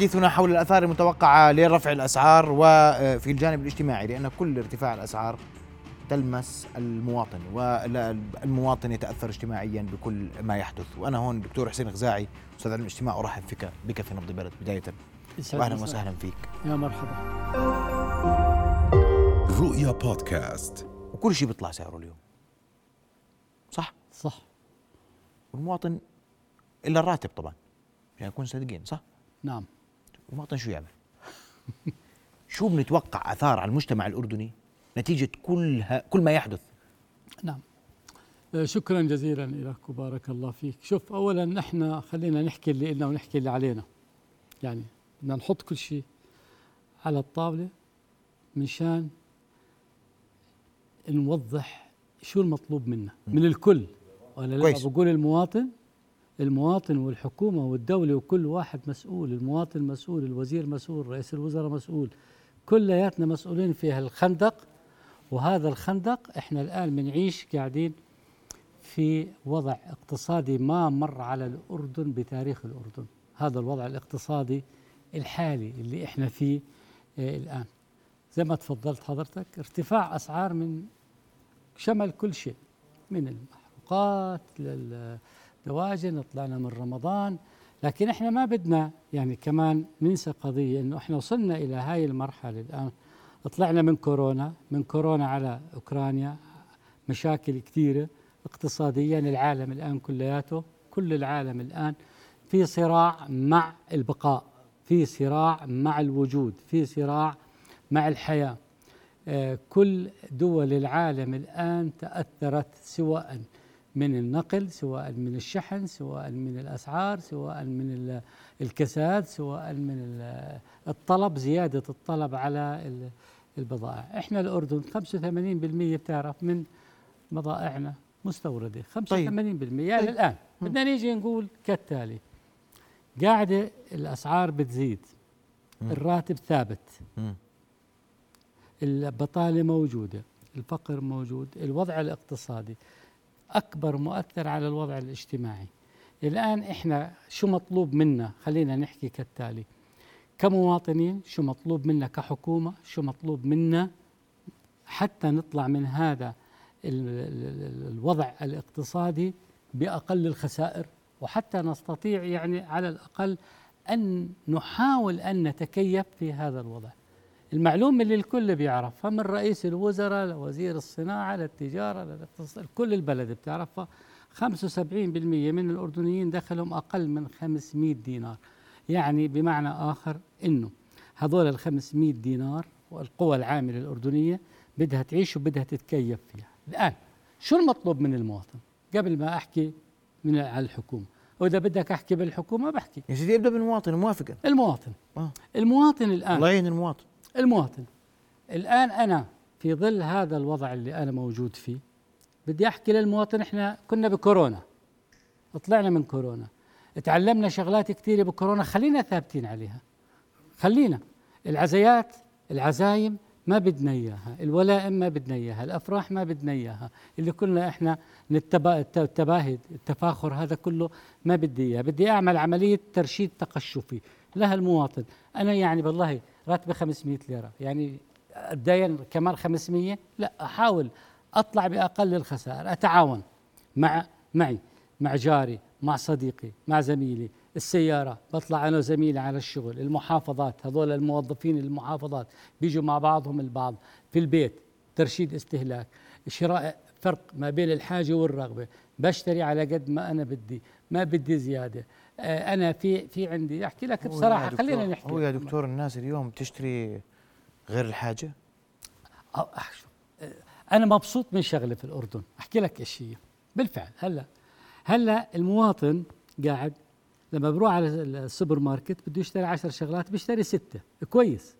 حديثنا حول الآثار المتوقعة لرفع الأسعار وفي الجانب الاجتماعي لأن كل ارتفاع الأسعار تلمس المواطن والمواطن يتأثر اجتماعيا بكل ما يحدث. وأنا هون دكتور حسين غزاعي أستاذ علم الاجتماع أرحب فيك بك في نبض بلد بداية وأهلا وسهلا فيك. يا مرحبا. رؤيا بودكاست. وكل شيء بيطلع سعره اليوم. صح؟ صح. والمواطن إلا الراتب طبعا. يعني نكون صادقين صح؟ نعم. المواطن شو يعمل؟ شو بنتوقع آثار على المجتمع الأردني؟ نتيجة كل كل ما يحدث. نعم. آه، شكرا جزيلا لك وبارك الله فيك. شوف اولا نحن خلينا نحكي اللي لنا ونحكي اللي علينا. يعني بدنا نحط كل شيء على الطاولة منشان نوضح شو المطلوب منا. من الكل. ولا لا. بقول المواطن المواطن والحكومة والدولة وكل واحد مسؤول المواطن مسؤول الوزير مسؤول رئيس الوزراء مسؤول. كلياتنا مسؤولين في هالخندق وهذا الخندق إحنا الآن بنعيش قاعدين في وضع اقتصادي ما مر على الأردن بتاريخ الأردن. هذا الوضع الاقتصادي الحالي اللي إحنا فيه آه الآن. زي ما تفضلت حضرتك ارتفاع أسعار من شمل كل شيء من المحروقات للدواجن طلعنا من رمضان. لكن إحنا ما بدنا يعني كمان ننسى قضية إنه إحنا وصلنا إلى هاي المرحلة الآن. طلعنا من كورونا من كورونا على أوكرانيا مشاكل كثيرة اقتصاديا العالم الآن كلياته كل العالم الآن في صراع مع البقاء في صراع مع الوجود في صراع مع الحياة. آه، كل دول العالم الآن تأثرت سواء من النقل سواء من الشحن سواء من الأسعار سواء من ال- الكساد سواء من ال- الطلب زيادة الطلب على ال- البضائع. إحنا الأردن 85% بتعرف من بضائعنا مستوردة. 85% يعني الآن بدنا نيجي نقول كالتالي. قاعدة الأسعار بتزيد. الراتب ثابت. مم. البطالة موجودة. الفقر موجود. الوضع الاقتصادي. أكبر مؤثر على الوضع الاجتماعي. الآن إحنا شو مطلوب منا؟ خلينا نحكي كالتالي. كمواطنين شو مطلوب منا كحكومة؟ شو مطلوب منا حتى نطلع من هذا ال- ال- ال- الوضع الاقتصادي بأقل الخسائر؟ وحتى نستطيع يعني على الأقل أن نحاول أن نتكيف في هذا الوضع. المعلومة اللي الكل بيعرفها من رئيس الوزراء لوزير الصناعة للتجارة للاقتصاد كل البلد بتعرفها. 75% من الأردنيين دخلهم أقل من 500 دينار. يعني بمعنى آخر أنه هذول ال 500 دينار والقوى العاملة الأردنية بدها تعيش وبدها تتكيف فيها. الآن شو المطلوب من المواطن؟ قبل ما أحكي من على الحكومة. وإذا بدك أحكي بالحكومة بحكي. يا سيدي ابدأ بالمواطن موافقا. المواطن. آه. المواطن الآن الله يعين المواطن. المواطن. الآن أنا في ظل هذا الوضع اللي أنا موجود فيه بدي أحكي للمواطن إحنا كنا بكورونا طلعنا من كورونا تعلمنا شغلات كثيرة بكورونا خلينا ثابتين عليها خلينا. العزيات العزايم ما بدنا إياها الولائم ما بدنا إياها الأفراح ما بدنا إياها اللي كنا إحنا نتبا الت- التباهي التفاخر هذا كله ما بدي إياه. بدي أعمل عملية ترشيد تقشفي لها المواطن. أنا يعني والله راتبي 500 ليرة. يعني اتدين كمان 500 لا أحاول أطلع بأقل الخسائر أتعاون مع معي مع جاري مع صديقي مع زميلي. السيارة بطلع أنا وزميلي على الشغل. المحافظات هذول الموظفين المحافظات بيجوا مع بعضهم البعض. في البيت ترشيد استهلاك شراء فرق ما بين الحاجة والرغبة. بشتري على قد ما أنا بدي ما بدي زيادة. آه، أنا في في عندي. أحكي لك دكتور- خلينا نحكي. هو يا دكتور الناس اليوم تشتري غير الحاجة؟ أحشو. أنا مبسوط من شغلة في الأردن. أحكي لك إيش هي. بالفعل هلا هلا المواطن قاعد لما بروح على السوبر ماركت بده يشتري عشر شغلات بيشتري ستة. كويس.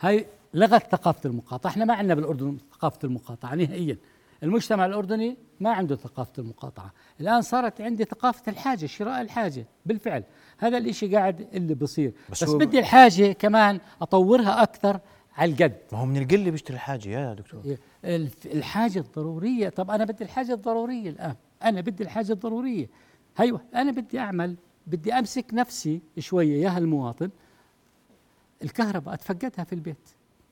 هاي لغت ثقافة المقاطعة. إحنا ما عندنا بالأردن ثقافة المقاطعة نهائيا. المجتمع الأردني ما عنده ثقافة المقاطعة. الآن صارت عندي ثقافة الحاجة شراء الحاجة بالفعل. هذا الإشي قاعد اللي بصير. بس بس, بدي الحاجة كمان أطورها أكثر على القد. ما هو من القله بيشتري الحاجة يا دكتور. الف- الحاجة الضرورية. طب أنا بدي الحاجة الضرورية الآن. أنا بدي الحاجة الضرورية. أيوة أنا بدي أعمل بدي أمسك نفسي شوية يا هالمواطن. الكهرباء أتفقدها في البيت.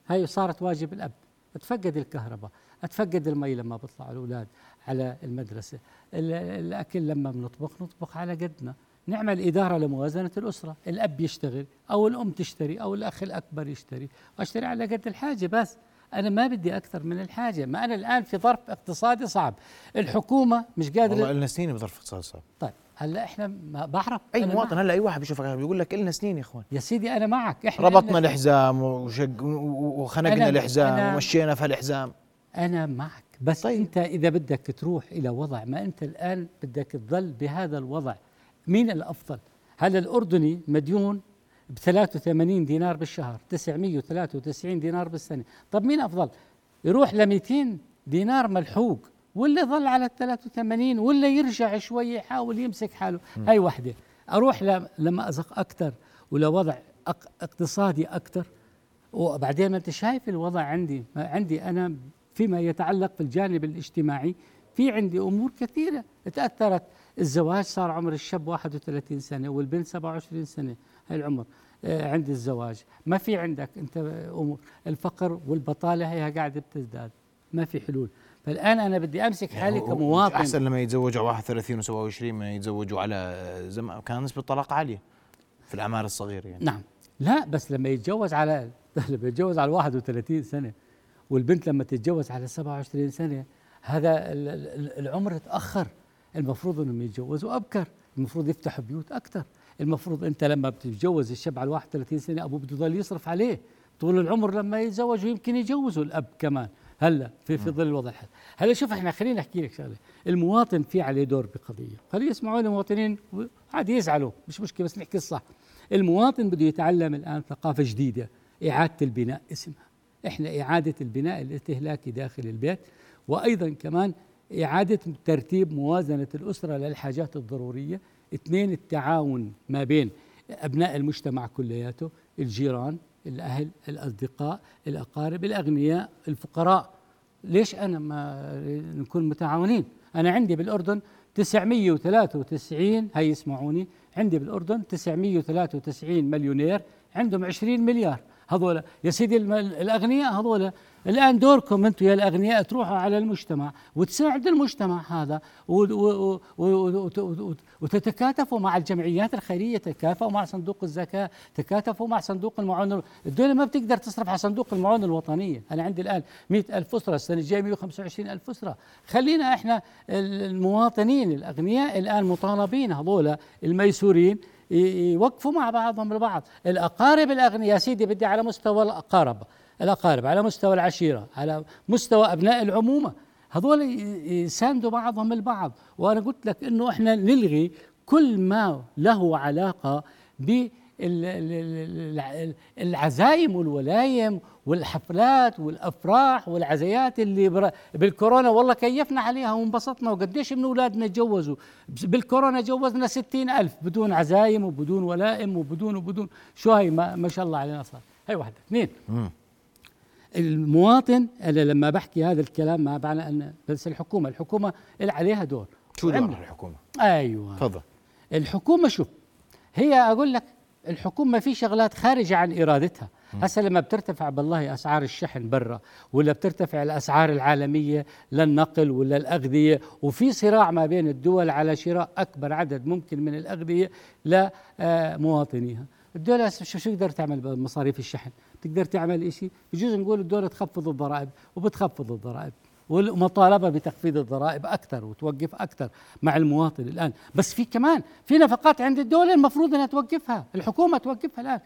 هاي صارت واجب الأب. أتفقد الكهرباء. أتفقد المي لما بيطلعوا الأولاد على المدرسة. الأكل لما بنطبخ نطبخ على قدنا. نعمل إدارة لموازنة الأسرة. الأب يشتغل أو الأم تشتري أو الأخ الأكبر يشتري. وأشتري على قد الحاجة بس. أنا ما بدي أكثر من الحاجة. ما أنا الآن في ظرف اقتصادي صعب. الحكومة مش قادرة والله لنا سنين بظرف اقتصادي صعب. طيب هلأ إحنا ما بعرف. أي مواطن. هلأ أي واحد بيشوفك بيقول لك لنا سنين يا إخوان. يا سيدي أنا معك. إحنا ربطنا الحزام وشق وخنقنا الحزام ومشينا في الحزام أنا معك. بس طيب. أنت إذا بدك تروح إلى وضع ما أنت الآن بدك تظل بهذا الوضع مين الأفضل؟ هذا الأردني مديون ب 83 دينار بالشهر 993 دينار بالسنة؟ طب مين أفضل؟ يروح ل 200 دينار ملحوق ولا يظل على ال 83 ولا يرجع شوي يحاول يمسك حاله. هاي وحدة. أروح ل- لما أزق أكثر ولوضع اقتصادي أكثر وبعدين ما أنت شايف الوضع عندي ما عندي أنا فيما يتعلق في الجانب الاجتماعي. في عندي أمور كثيرة تأثرت. الزواج صار عمر الشاب 31 سنة والبنت 27 سنة هاي العمر. آه، عند الزواج. ما في عندك أنت أمور. الفقر والبطالة هي قاعدة بتزداد. ما في حلول. فالآن أنا بدي أمسك حالي يعني هو- كمواطن. أحسن لما يتزوجوا 31 و27 من يتزوجوا على زمان كان نسبة الطلاق عالية في الأعمار الصغيرة يعني. نعم. لا بس لما يتجوز على لما يتجوز على 31 سنة والبنت لما تتجوز على 27 سنة هذا ال- ال- العمر تأخر. المفروض إنهم يتجوزوا أبكر. المفروض يفتحوا بيوت أكثر المفروض أنت لما بتتجوز الشاب على 31 سنة أبوه بده يضل يصرف عليه. طول العمر لما يتزوج ويمكن يجوزوا الأب كمان. هلأ في في ظل الوضع الحالي. هلأ شوف إحنا خليني أحكي لك شغلة. المواطن في عليه دور بقضية. خليه يسمعوني المواطنين عادي يزعلوا. مش مشكلة بس نحكي الصح. المواطن بده يتعلم الآن ثقافة جديدة إعادة البناء اسمها. إحنا إعادة البناء الاستهلاكي داخل البيت وأيضا كمان إعادة ترتيب موازنة الأسرة للحاجات الضرورية. اثنين التعاون ما بين أبناء المجتمع كلياته الجيران الأهل الأصدقاء الأقارب الأغنياء الفقراء. ليش أنا ما نكون متعاونين؟ أنا عندي بالأردن 993 هي يسمعوني عندي بالأردن 993 مليونير عندهم 20 مليار. هذول. يا سيدي الأغنياء هذول الآن دوركم أنتم يا الأغنياء تروحوا على المجتمع وتساعد المجتمع هذا وتتكاتفوا مع الجمعيات الخيرية تكافئوا مع صندوق الزكاة تكاتفوا مع صندوق المعونه الدولة ما بتقدر تصرف على صندوق المعونه الوطنية. أنا عندي الآن 100 ألف أسرة السنة الجاية 125 ألف أسرة. خلينا إحنا المواطنين الأغنياء الآن مطالبين هذول الميسورين يوقفوا مع بعضهم البعض. الأقارب الأغنياء يا سيدي بدي على مستوى الأقارب الأقارب على مستوى العشيرة على مستوى أبناء العمومة. هذول يساندوا بعضهم البعض. وأنا قلت لك إنه إحنا نلغي كل ما له علاقة ب العزايم والولايم والحفلات والأفراح والعزيات اللي بالكورونا والله كيفنا عليها وانبسطنا وقديش من أولادنا تجوزوا. بالكورونا جوزنا ستين ألف بدون عزايم وبدون ولائم وبدون وبدون. شو هاي؟ ما, ما شاء الله علينا صار هاي واحدة. اثنين. المواطن أنا لما بحكي هذا الكلام ما معنى ان بس الحكومة الحكومة اللي عليها دور. شو دور وعملت. الحكومة؟ أيوه. تفضل. الحكومة شوف هي أقول لك الحكومة في شغلات خارجة عن إرادتها. هسه لما بترتفع بالله أسعار الشحن برا ولا بترتفع الأسعار العالمية للنقل ولا الأغذية وفي صراع ما بين الدول على شراء أكبر عدد ممكن من الأغذية لمواطنيها الدولة شو شو تقدر تعمل بمصاريف الشحن؟ تقدر تعمل شيء بجوز نقول الدولة تخفض الضرائب وبتخفض الضرائب. والمطالبة بتخفيض الضرائب أكثر وتوقف أكثر مع المواطن الآن. بس في كمان في نفقات عند الدولة المفروض إنها توقفها الحكومة توقفها الآن.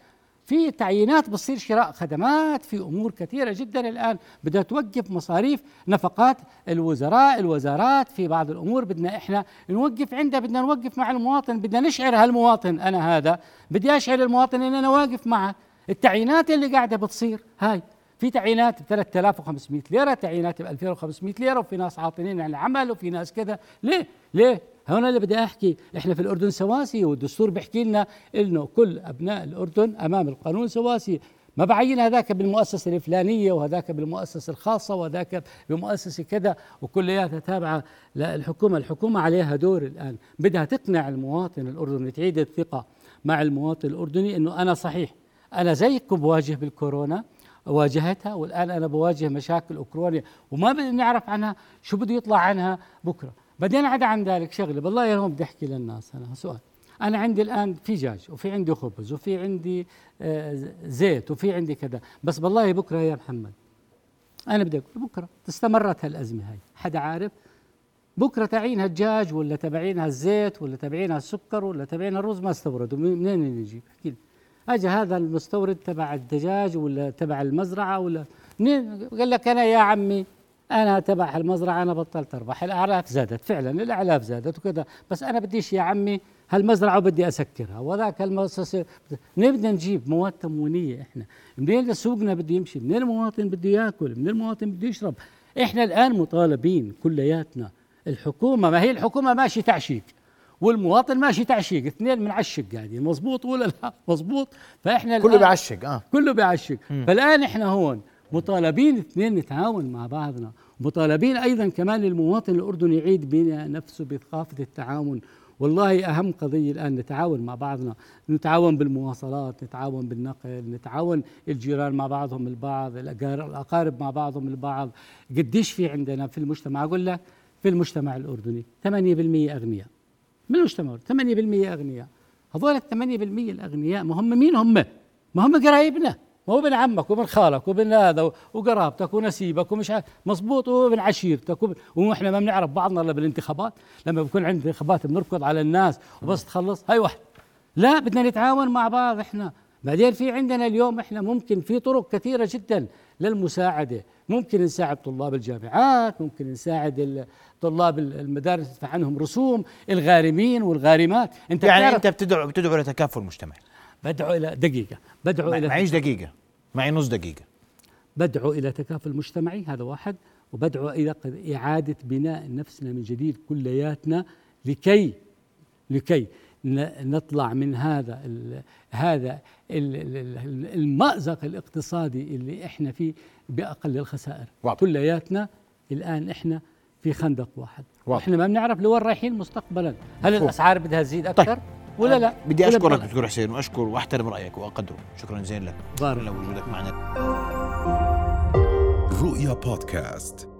في تعيينات بتصير شراء خدمات في أمور كثيرة جدا الآن بدها توقف مصاريف نفقات الوزراء الوزارات في بعض الأمور بدنا إحنا نوقف عندها بدنا نوقف مع المواطن بدنا نشعر هالمواطن أنا هذا بدي أشعر المواطن إن أنا واقف معه. التعيينات اللي قاعدة بتصير هاي. في تعيينات ب 3500 ليرة تعيينات ب 2500 ليرة وفي ناس عاطلين عن العمل وفي ناس كذا. ليه؟ ليه؟ هنا اللي بدي أحكي إحنا في الأردن سواسيه والدستور بيحكي لنا إنه كل أبناء الأردن أمام القانون سواسيه ما بعين هذاك بالمؤسسة الفلانية وهذاك بالمؤسسة الخاصة وهذاك بمؤسسة كذا وكلياتها تابعة للحكومة، الحكومة عليها دور الآن، بدها تقنع المواطن الأردني تعيد الثقة مع المواطن الأردني إنه أنا صحيح أنا زيكم بواجه بالكورونا واجهتها والآن أنا بواجه مشاكل أوكرانيا وما بدنا نعرف عنها شو بده يطلع عنها بكرة. بعدين عدا عن ذلك شغلة بالله اليوم بدي احكي للناس أنا سؤال. أنا عندي الآن في دجاج وفي عندي خبز وفي عندي آه، زيت وفي عندي كذا. بس بالله بكرة يا محمد أنا بدي أقول بكرة استمرت هالأزمة هاي. حدا عارف؟ بكرة تعينها الدجاج ولا تبعينها الزيت ولا تبعينها السكر ولا تبعينها الرز ما استوردوا. منين نجيب؟ احكي لي. اجى هذا المستورد تبع الدجاج ولا تبع المزرعة ولا منين قال لك أنا يا عمي أنا تبع المزرعة أنا بطلت اربح الاعلاف زادت فعلا الأعلاف زادت وكذا. بس أنا بديش يا عمي هالمزرعة وبدي أسكرها. وذاك المؤسسه منين بدنا نجيب مواد تموينيه إحنا؟ منين سوقنا بده يمشي؟ منين المواطن بده يأكل؟ منين المواطن بده يشرب؟ إحنا الآن مطالبين كلياتنا. الحكومة ما هي الحكومة ماشي تعشيق والمواطن ماشي تعشيق اثنين بنعشق قاعدين مزبوط ولا لا؟ مزبوط فإحنا كله بيعشق آه. كله بيعشق فالآن إحنا هون مطالبين اثنين نتعاون مع بعضنا مطالبين أيضا كمان المواطن الأردني يعيد بناء نفسه بثقافه التعاون. والله أهم قضية الآن نتعاون مع بعضنا نتعاون بالمواصلات نتعاون بالنقل نتعاون الجيران مع بعضهم البعض الأقارب مع بعضهم البعض. قديش في عندنا في المجتمع؟ أقول لك في المجتمع الأردني 8% أغنياء. من المجتمع؟ 8% أغنياء. هذول ال 8% الأغنياء ما هم مين هم؟ ما هم قرايبنا. ما هو ابن عمك وابن خالك وابن هذا وقرابتك ونسيبك ومش عارف مضبوط وابن عشيرتك وإحنا ما بنعرف بعضنا إلا بالانتخابات. لما بكون عندنا انتخابات بنركض على الناس وبس تخلص. هاي واحد. لا بدنا نتعاون مع بعض إحنا. بعدين في عندنا اليوم إحنا ممكن في طرق كثيرة جدا. للمساعدة. ممكن نساعد طلاب الجامعات ممكن نساعد طلاب المدارس ندفع عنهم رسوم الغارمين والغارمات. أنت يعني أنت بتدعو بتدعو لتكافل مجتمعي بدعو إلى دقيقة. بدعو إلى معيش دقيقة. معي نص دقيقة. بدعو إلى تكافل مجتمعي هذا واحد. وبدعو إلى إعادة بناء نفسنا من جديد كلياتنا لكي لكي نطلع من هذا ال هذا ال المأزق الاقتصادي اللي إحنا فيه بأقل الخسائر. واضح. كلياتنا الآن إحنا في خندق واحد. واضح. وإحنا ما بنعرف لوين رايحين مستقبلا. هل الأسعار بدها تزيد أكثر طيب. ولا لا؟ بدي أشكرك دكتور حسين وأشكر وأحترم رأيك وأقدره. شكرا جزيلا لك. بارك. الله وجودك معنا. رؤيا بودكاست.